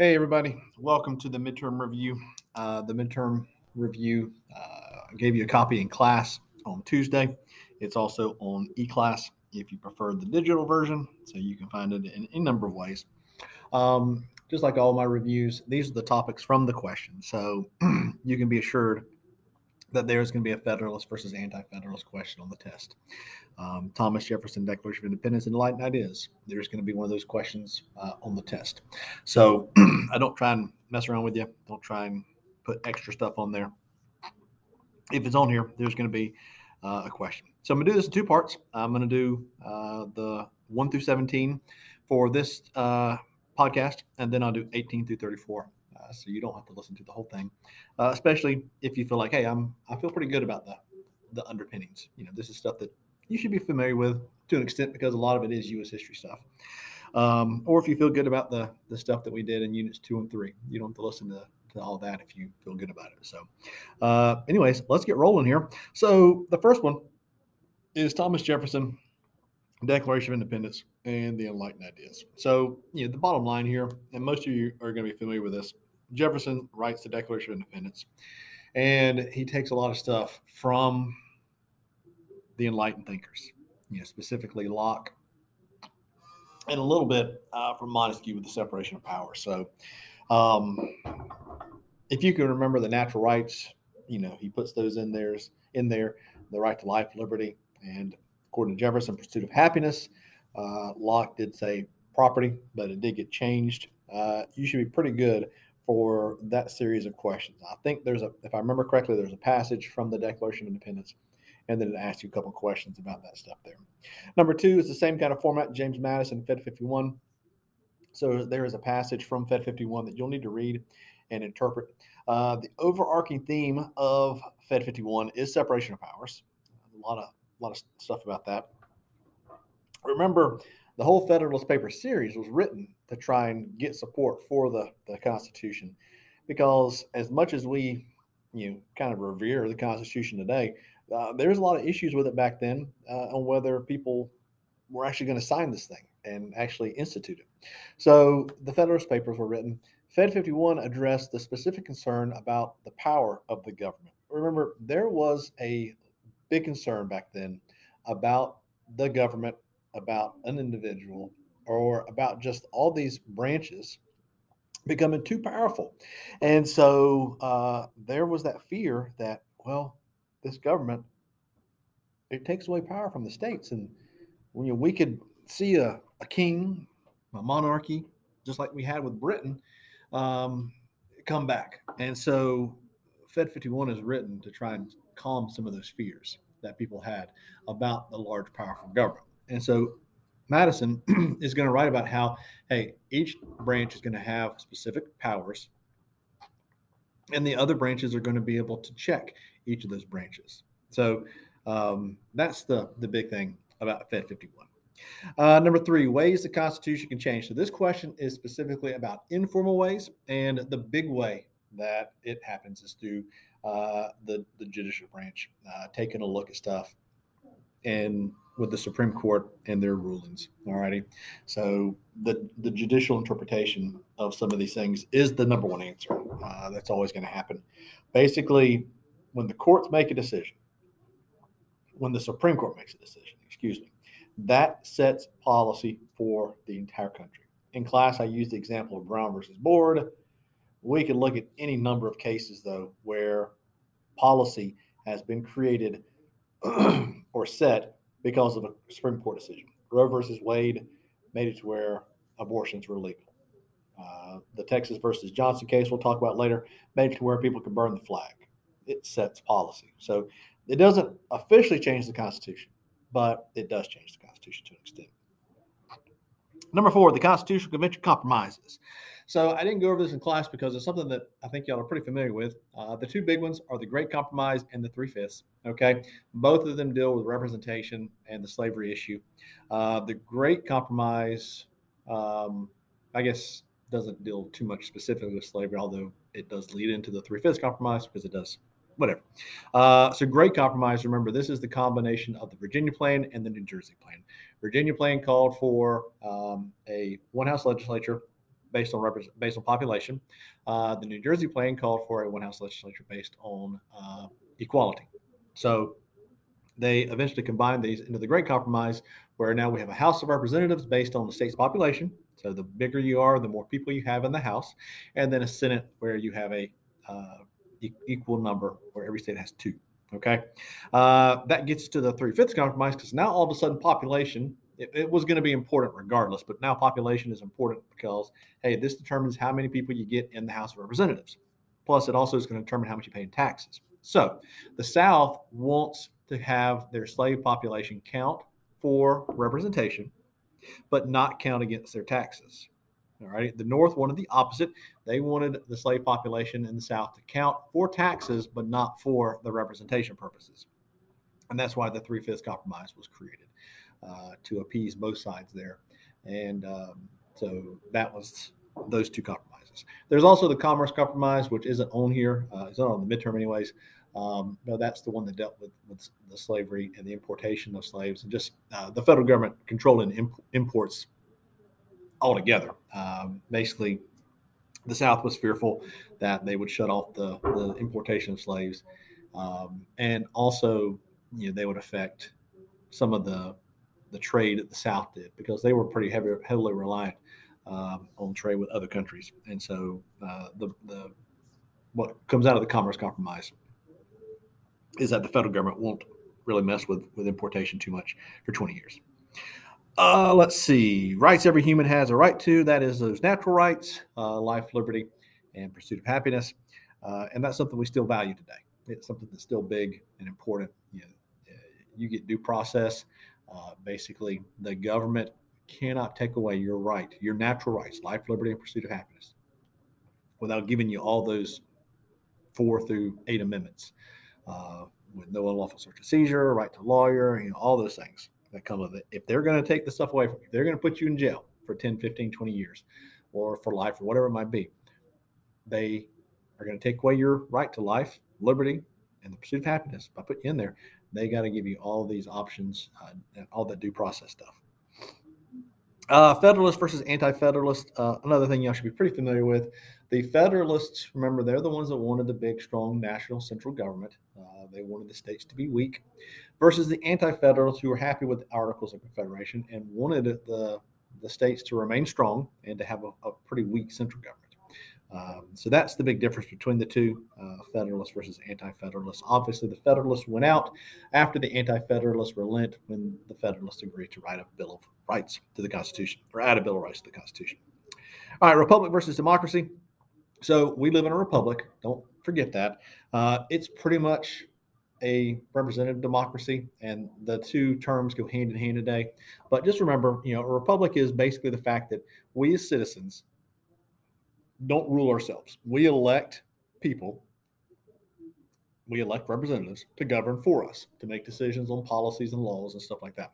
Hey, everybody. Welcome to the midterm review. Uh, the midterm review uh, gave you a copy in class on Tuesday. It's also on eClass if you prefer the digital version, so you can find it in any number of ways. Um, just like all my reviews, these are the topics from the question. So you can be assured that there's going to be a Federalist versus anti Federalist question on the test. Um, Thomas Jefferson Declaration of Independence and Enlightened Ideas. There's going to be one of those questions uh, on the test. So I don't try and mess around with you. Don't try and put extra stuff on there. If it's on here, there's going to be uh, a question. So I'm going to do this in two parts. I'm going to do uh, the 1 through 17 for this uh, podcast, and then I'll do 18 through 34 uh, so you don't have to listen to the whole thing, uh, especially if you feel like, hey, I'm I feel pretty good about the the underpinnings. You know, this is stuff that you should be familiar with to an extent because a lot of it is U.S. history stuff. Um, or if you feel good about the the stuff that we did in units two and three, you don't have to listen to, to all that if you feel good about it. So, uh, anyways, let's get rolling here. So the first one is Thomas Jefferson, Declaration of Independence, and the Enlightened Ideas. So, you know, the bottom line here, and most of you are going to be familiar with this, Jefferson writes the Declaration of Independence, and he takes a lot of stuff from the enlightened thinkers, you know, specifically Locke, and a little bit uh, from Montesquieu with the separation of powers. So, um, if you can remember the natural rights, you know, he puts those in there, in there, the right to life, liberty, and according to Jefferson, pursuit of happiness. Uh, Locke did say property, but it did get changed. Uh, you should be pretty good for that series of questions. I think there's a, if I remember correctly, there's a passage from the Declaration of Independence, and then it asks you a couple questions about that stuff there. Number two is the same kind of format, James Madison, Fed 51. So there is a passage from Fed 51 that you'll need to read and interpret. Uh, the overarching theme of Fed 51 is separation of powers. A lot of a lot of stuff about that. Remember, the whole Federalist Paper series was written to try and get support for the, the Constitution. Because as much as we, you know, kind of revere the Constitution today, uh, there's a lot of issues with it back then uh, on whether people were actually going to sign this thing and actually institute it. So the Federalist Papers were written. Fed 51 addressed the specific concern about the power of the government. Remember, there was a big concern back then about the government, about an individual, or about just all these branches becoming too powerful. And so uh, there was that fear that, well, this government, it takes away power from the states. And you know, we could see a, a king, a monarchy, just like we had with Britain, um, come back. And so Fed 51 is written to try and calm some of those fears that people had about the large, powerful government. And so Madison is going to write about how, hey, each branch is going to have specific powers, and the other branches are going to be able to check each of those branches. So um, that's the the big thing about Fed 51. Uh, number three, ways the Constitution can change. So this question is specifically about informal ways, and the big way that it happens is through uh, the the judicial branch uh, taking a look at stuff and with the Supreme Court and their rulings. All righty. So the the judicial interpretation of some of these things is the number one answer. Uh, that's always going to happen. Basically, when the courts make a decision, when the Supreme Court makes a decision, excuse me, that sets policy for the entire country. In class, I used the example of Brown versus Board. We can look at any number of cases, though, where policy has been created or set because of a Supreme Court decision. Roe versus Wade made it to where abortions were legal. Uh, the Texas versus Johnson case we'll talk about later made it to where people could burn the flag. It sets policy. So it doesn't officially change the Constitution, but it does change the Constitution to an extent. Number four, the Constitutional Convention compromises. So I didn't go over this in class because it's something that I think y'all are pretty familiar with. Uh, the two big ones are the Great Compromise and the Three Fifths. Okay, both of them deal with representation and the slavery issue. Uh, the Great Compromise, um, I guess, doesn't deal too much specifically with slavery, although it does lead into the Three Fifths Compromise because it does whatever. Uh, so great compromise. Remember, this is the combination of the Virginia plan and the New Jersey plan. Virginia plan called for um, a one house legislature based on based on population. Uh, the New Jersey plan called for a one house legislature based on uh, equality. So they eventually combined these into the Great Compromise, where now we have a House of Representatives based on the state's population. So the bigger you are, the more people you have in the House, and then a Senate where you have a uh, e- equal number where every state has two. Okay. Uh, that gets to the three fifths compromise because now all of a sudden population, it, it was going to be important regardless, but now population is important because, hey, this determines how many people you get in the House of Representatives. Plus, it also is going to determine how much you pay in taxes. So the South wants to have their slave population count for representation, but not count against their taxes. All right. The North wanted the opposite. They wanted the slave population in the South to count for taxes, but not for the representation purposes. And that's why the three fifths compromise was created uh, to appease both sides there. And um, so that was those two compromises. There's also the commerce compromise, which isn't on here. Uh, it's not on the midterm, anyways. Um, no, that's the one that dealt with, with the slavery and the importation of slaves and just uh, the federal government controlling imp- imports altogether. Um, basically, the South was fearful that they would shut off the, the importation of slaves, um, and also, you know, they would affect some of the the trade that the South did because they were pretty heavy, heavily reliant um, on trade with other countries, and so uh, the the what comes out of the Commerce Compromise is that the federal government won't really mess with with importation too much for 20 years. Uh, let's see. Rights every human has a right to. That is those natural rights, uh, life, liberty, and pursuit of happiness. Uh, and that's something we still value today. It's something that's still big and important. You, know, uh, you get due process. Uh, basically, the government cannot take away your right, your natural rights, life, liberty, and pursuit of happiness, without giving you all those four through eight amendments uh, with no unlawful search or seizure, right to lawyer, you know, all those things that come with it. If they're going to take the stuff away from you, they're going to put you in jail for 10, 15, 20 years or for life or whatever it might be. They are going to take away your right to life, liberty, and the pursuit of happiness by putting you in there. They got to give you all these options uh, and all that due process stuff. Uh, Federalist versus anti-Federalist. Uh, another thing y'all should be pretty familiar with. The Federalists, remember, they're the ones that wanted the big, strong national central government. Uh, they wanted the states to be weak, versus the anti-Federalists who were happy with the Articles of Confederation and wanted the the states to remain strong and to have a, a pretty weak central government. Um, so that's the big difference between the two, uh, Federalists versus Anti-Federalists. Obviously, the Federalists went out after the Anti-Federalists relent when the Federalists agreed to write a Bill of Rights to the Constitution or add a Bill of Rights to the Constitution. All right, Republic versus democracy. So we live in a republic. Don't forget that. Uh, it's pretty much a representative democracy, and the two terms go hand in hand today. But just remember, you know, a republic is basically the fact that we as citizens don't rule ourselves. We elect people, we elect representatives to govern for us, to make decisions on policies and laws and stuff like that.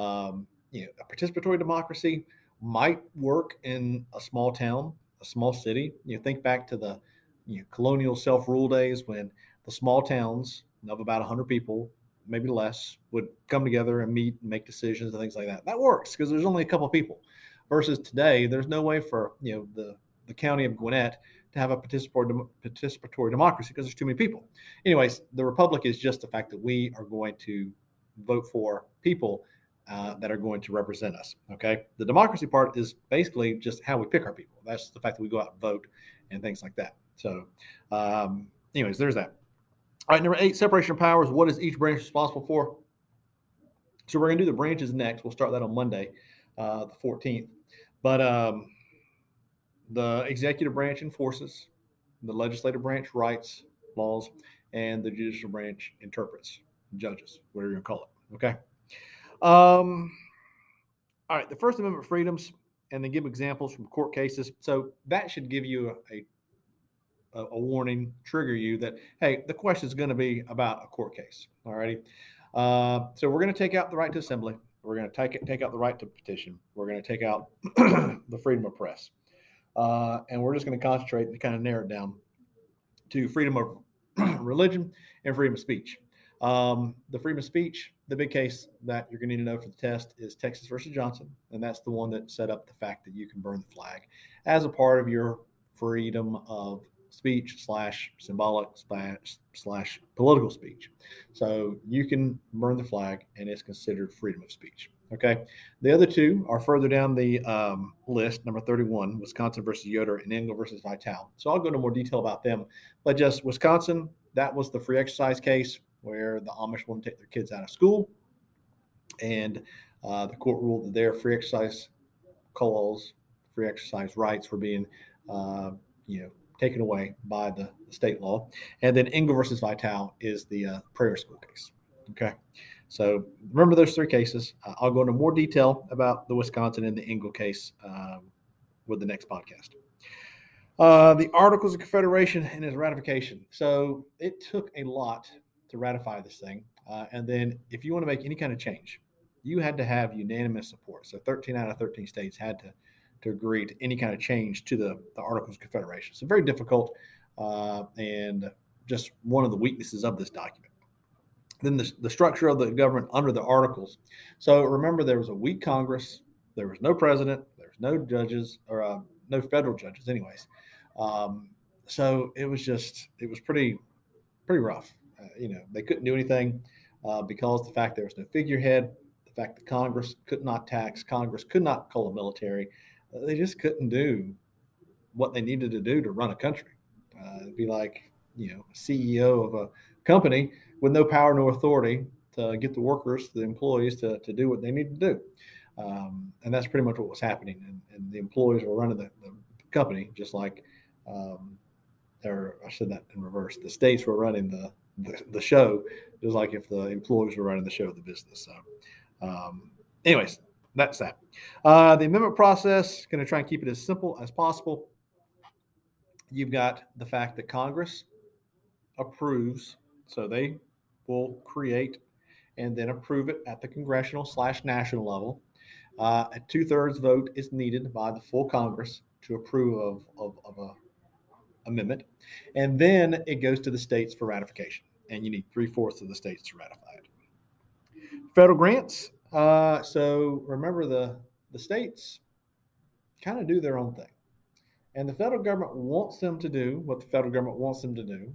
Um, you know, a participatory democracy might work in a small town, a small city. You think back to the you know, colonial self-rule days when the small towns of about 100 people, maybe less, would come together and meet and make decisions and things like that. That works because there's only a couple people. Versus today, there's no way for you know the the county of Gwinnett to have a participatory, participatory democracy because there's too many people. Anyways, the republic is just the fact that we are going to vote for people uh, that are going to represent us. Okay. The democracy part is basically just how we pick our people. That's the fact that we go out and vote and things like that. So, um, anyways, there's that. All right, number eight, separation of powers. What is each branch responsible for? So we're going to do the branches next. We'll start that on Monday, uh, the 14th. But um, the executive branch enforces, the legislative branch writes laws, and the judicial branch interprets, judges, whatever you call it. Okay. Um, all right. The First Amendment freedoms. and then give examples from court cases. So that should give you a, a, a warning, trigger you that, hey, the question is going to be about a court case. All righty. Uh, so we're going to take out the right to assembly. We're going to take, it, take out the right to petition. We're going to take out the freedom of press. Uh, and we're just going to concentrate and kind of narrow it down to freedom of religion and freedom of speech. Um, the freedom of speech, the big case that you're going to need to know for the test is Texas versus Johnson. And that's the one that set up the fact that you can burn the flag as a part of your freedom of speech slash symbolic slash, slash political speech. So you can burn the flag and it's considered freedom of speech. Okay. The other two are further down the um, list. Number 31, Wisconsin versus Yoder and Engel versus Vitale. So I'll go into more detail about them. But just Wisconsin, that was the free exercise case where the Amish wouldn't take their kids out of school. And uh, the court ruled that their free exercise calls, free exercise rights were being, uh, you know, taken away by the, state law. And then Engel versus Vitale is the uh, prayer school case. Okay. So remember those three cases. Uh, I'll go into more detail about the Wisconsin and the Engel case um, with the next podcast. Uh, the Articles of Confederation and its ratification. So it took a lot to ratify this thing. Uh, and then if you want to make any kind of change, you had to have unanimous support. So 13 out of 13 states had to, to agree to any kind of change to the, the Articles of Confederation. So very difficult uh, and just one of the weaknesses of this document. Then the, the structure of the government under the Articles. So remember, there was a weak Congress, there was no president, there was no judges, or uh, no federal judges, anyways. Um, so it was just, it was pretty, pretty rough. Uh, you know, they couldn't do anything uh, because the fact there was no figurehead, the fact that Congress could not tax, Congress could not call a military, uh, they just couldn't do what they needed to do to run a country. Uh, it'd be like, you know, CEO of a company with no power, no authority to get the workers, the employees to, to do what they need to do. Um, and that's pretty much what was happening. And, and the employees were running the, the company just like, um, or I said that in reverse. The states were running the the, the show, just like if the employees were running the show, of the business. So, um, anyways, that's that. Uh, the amendment process, going to try and keep it as simple as possible. You've got the fact that Congress approves, so they will create and then approve it at the congressional slash national level. Uh, a two thirds vote is needed by the full Congress to approve of, of, of a amendment. And then it goes to the states for ratification. And you need three fourths of the states to ratify it. Federal grants. Uh, so remember, the, the states kind of do their own thing. And the federal government wants them to do what the federal government wants them to do.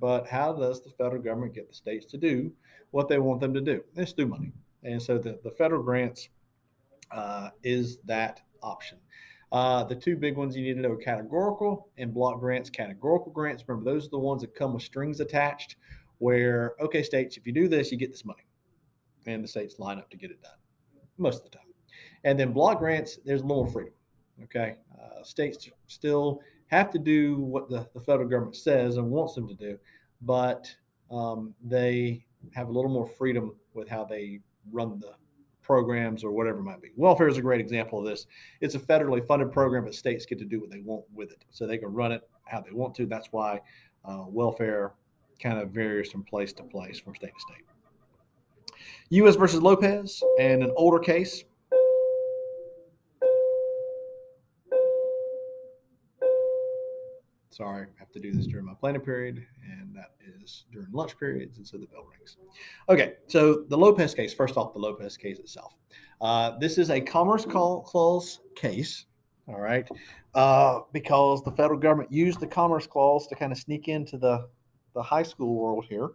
But how does the federal government get the states to do what they want them to do? It's through money. And so the, the federal grants uh, is that option. Uh, the two big ones you need to know are categorical and block grants. Categorical grants, remember, those are the ones that come with strings attached, where, okay, states, if you do this, you get this money. And the states line up to get it done most of the time. And then block grants, there's a little more freedom. Okay. Uh, states still have to do what the, the federal government says and wants them to do, but um, they have a little more freedom with how they run the programs or whatever it might be. Welfare is a great example of this. It's a federally funded program, but states get to do what they want with it. So they can run it how they want to. That's why uh, welfare kind of varies from place to place, from state to state. U.S. versus Lopez, and an older case Sorry, I have to do this during my planning period, and that is during lunch periods, and so the bell rings. Okay, so the Lopez case, first off, the Lopez case itself. Uh, this is a Commerce Clause case, all right, uh, because the federal government used the Commerce Clause to kind of sneak into the, the high school world here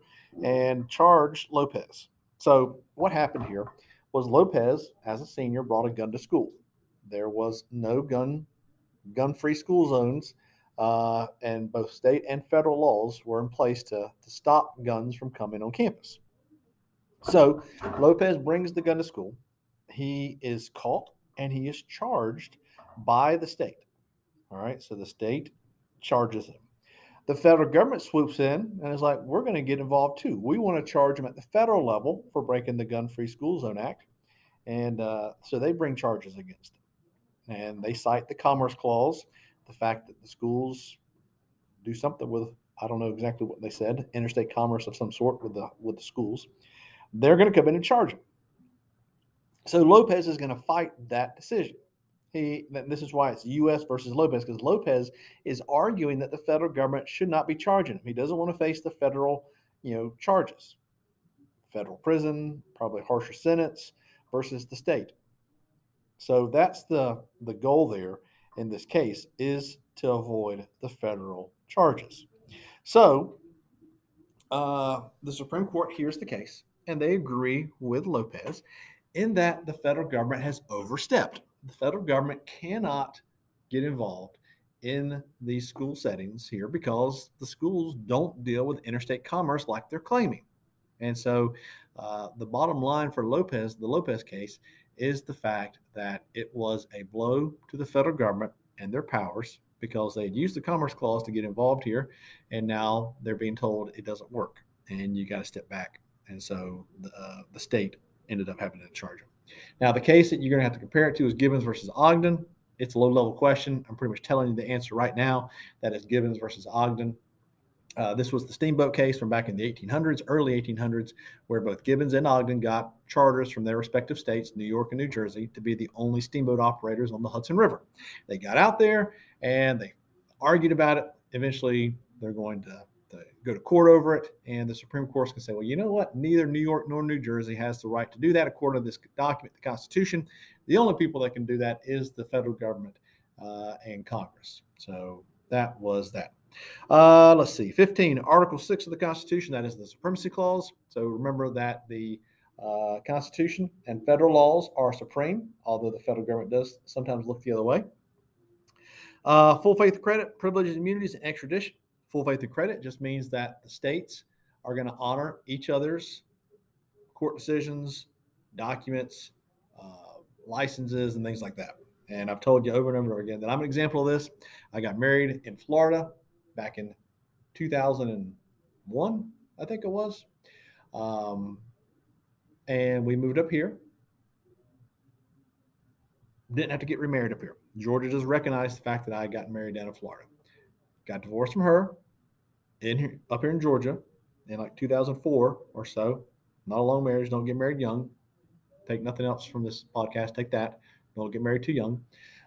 and charge Lopez. So what happened here was Lopez, as a senior, brought a gun to school. There was no gun gun-free school zones uh, and both state and federal laws were in place to, to stop guns from coming on campus. So Lopez brings the gun to school. He is caught and he is charged by the state. All right, so the state charges him. The federal government swoops in and is like, we're going to get involved too. We want to charge him at the federal level for breaking the Gun Free School Zone Act. And uh, so they bring charges against him. and they cite the Commerce Clause, the fact that the schools do something with I don't know exactly what they said, interstate commerce of some sort with the with the schools. They're going to come in and charge them. So Lopez is going to fight that decision. He, this is why it's U.S. versus Lopez because Lopez is arguing that the federal government should not be charging him. He doesn't want to face the federal, you know, charges, federal prison, probably harsher sentence versus the state. So that's the the goal there in this case is to avoid the federal charges. So uh, the Supreme Court hears the case and they agree with Lopez in that the federal government has overstepped. The federal government cannot get involved in these school settings here because the schools don't deal with interstate commerce like they're claiming. And so uh, the bottom line for Lopez, the Lopez case, is the fact that it was a blow to the federal government and their powers because they had used the Commerce Clause to get involved here, and now they're being told it doesn't work and you got to step back. And so the, uh, the state ended up having to charge them. Now, the case that you're going to have to compare it to is Gibbons versus Ogden. It's a low level question. I'm pretty much telling you the answer right now. That is Gibbons versus Ogden. Uh, this was the steamboat case from back in the 1800s, early 1800s, where both Gibbons and Ogden got charters from their respective states, New York and New Jersey, to be the only steamboat operators on the Hudson River. They got out there and they argued about it. Eventually, they're going to, to go to court over it, and the Supreme Court can say, well, you know what? Neither New York nor New Jersey has the right to do that according to this document, the Constitution. The only people that can do that is the federal government uh, and Congress. So that was that. Uh, let's see, 15, Article 6 of the Constitution, that is the Supremacy Clause. So remember that the uh, Constitution and federal laws are supreme, although the federal government does sometimes look the other way. Uh, full faith and credit, privileges, immunities, and extradition. Full faith and credit just means that the states are going to honor each other's court decisions, documents, uh, licenses, and things like that. And I've told you over and over again that I'm an example of this. I got married in Florida back in 2001, I think it was. Um, and we moved up here. Didn't have to get remarried up here. Georgia just recognized the fact that I got married down in Florida. Got divorced from her in here, up here in Georgia in like 2004 or so. Not a long marriage. Don't get married young. Take nothing else from this podcast. Take that. Don't get married too young.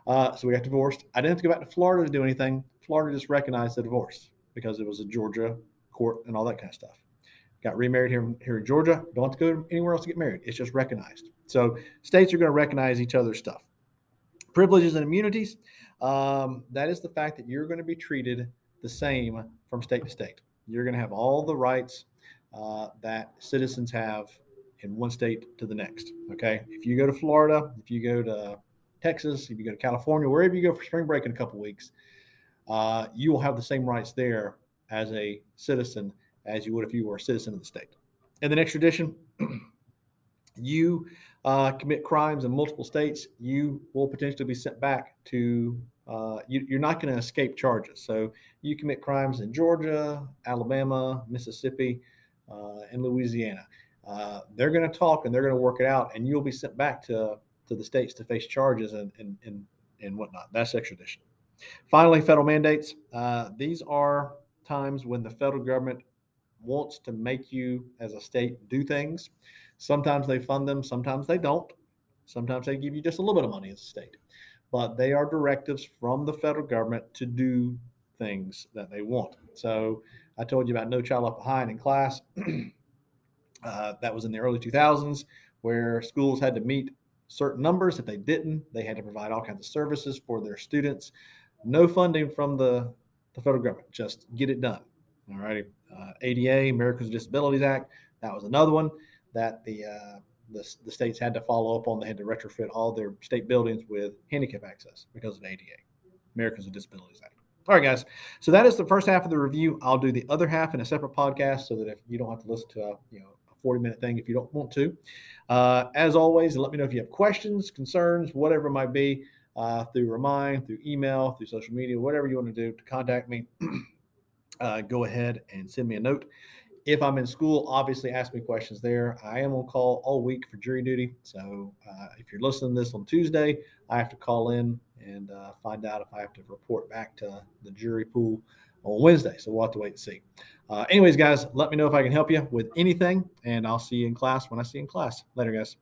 Uh, so we got divorced. I didn't have to go back to Florida to do anything. Florida just recognized the divorce because it was a Georgia court and all that kind of stuff. Got remarried here, here in Georgia. Don't have to go anywhere else to get married. It's just recognized. So states are going to recognize each other's stuff. Privileges and immunities. Um, that is the fact that you're going to be treated the same from state to state. You're going to have all the rights uh, that citizens have in one state to the next. Okay. If you go to Florida, if you go to Texas, if you go to California, wherever you go for spring break in a couple weeks, uh, you will have the same rights there as a citizen as you would if you were a citizen of the state. And then extradition, you uh, commit crimes in multiple states, you will potentially be sent back to. Uh, you, are not going to escape charges. So you commit crimes in Georgia, Alabama, Mississippi, uh, and Louisiana. Uh, they're going to talk and they're going to work it out, and you'll be sent back to to the states to face charges and and and, and whatnot. That's extradition. Finally, federal mandates. Uh, these are times when the federal government wants to make you, as a state, do things. Sometimes they fund them, sometimes they don't. Sometimes they give you just a little bit of money as a state. But they are directives from the federal government to do things that they want. So I told you about No Child Left Behind in class. uh, that was in the early 2000s, where schools had to meet certain numbers. If they didn't, they had to provide all kinds of services for their students no funding from the, the federal government. Just get it done. All righty. Uh, ADA, Americans with Disabilities Act, that was another one that the, uh, the, the states had to follow up on. They had to retrofit all their state buildings with handicap access because of ADA, Americans with Disabilities Act. All right, guys. So that is the first half of the review. I'll do the other half in a separate podcast so that if you don't have to listen to a you know a 40 minute thing if you don't want to. Uh, as always, let me know if you have questions, concerns, whatever it might be uh, through Remind, through email, through social media, whatever you want to do to contact me, uh, go ahead and send me a note. if I'm in school, obviously ask me questions there. I am on call all week for jury duty. So uh, if you're listening to this on Tuesday, I have to call in and uh, find out if I have to report back to the jury pool on Wednesday. So we'll have to wait and see. Uh, anyways, guys, let me know if I can help you with anything, and I'll see you in class when I see you in class. Later, guys.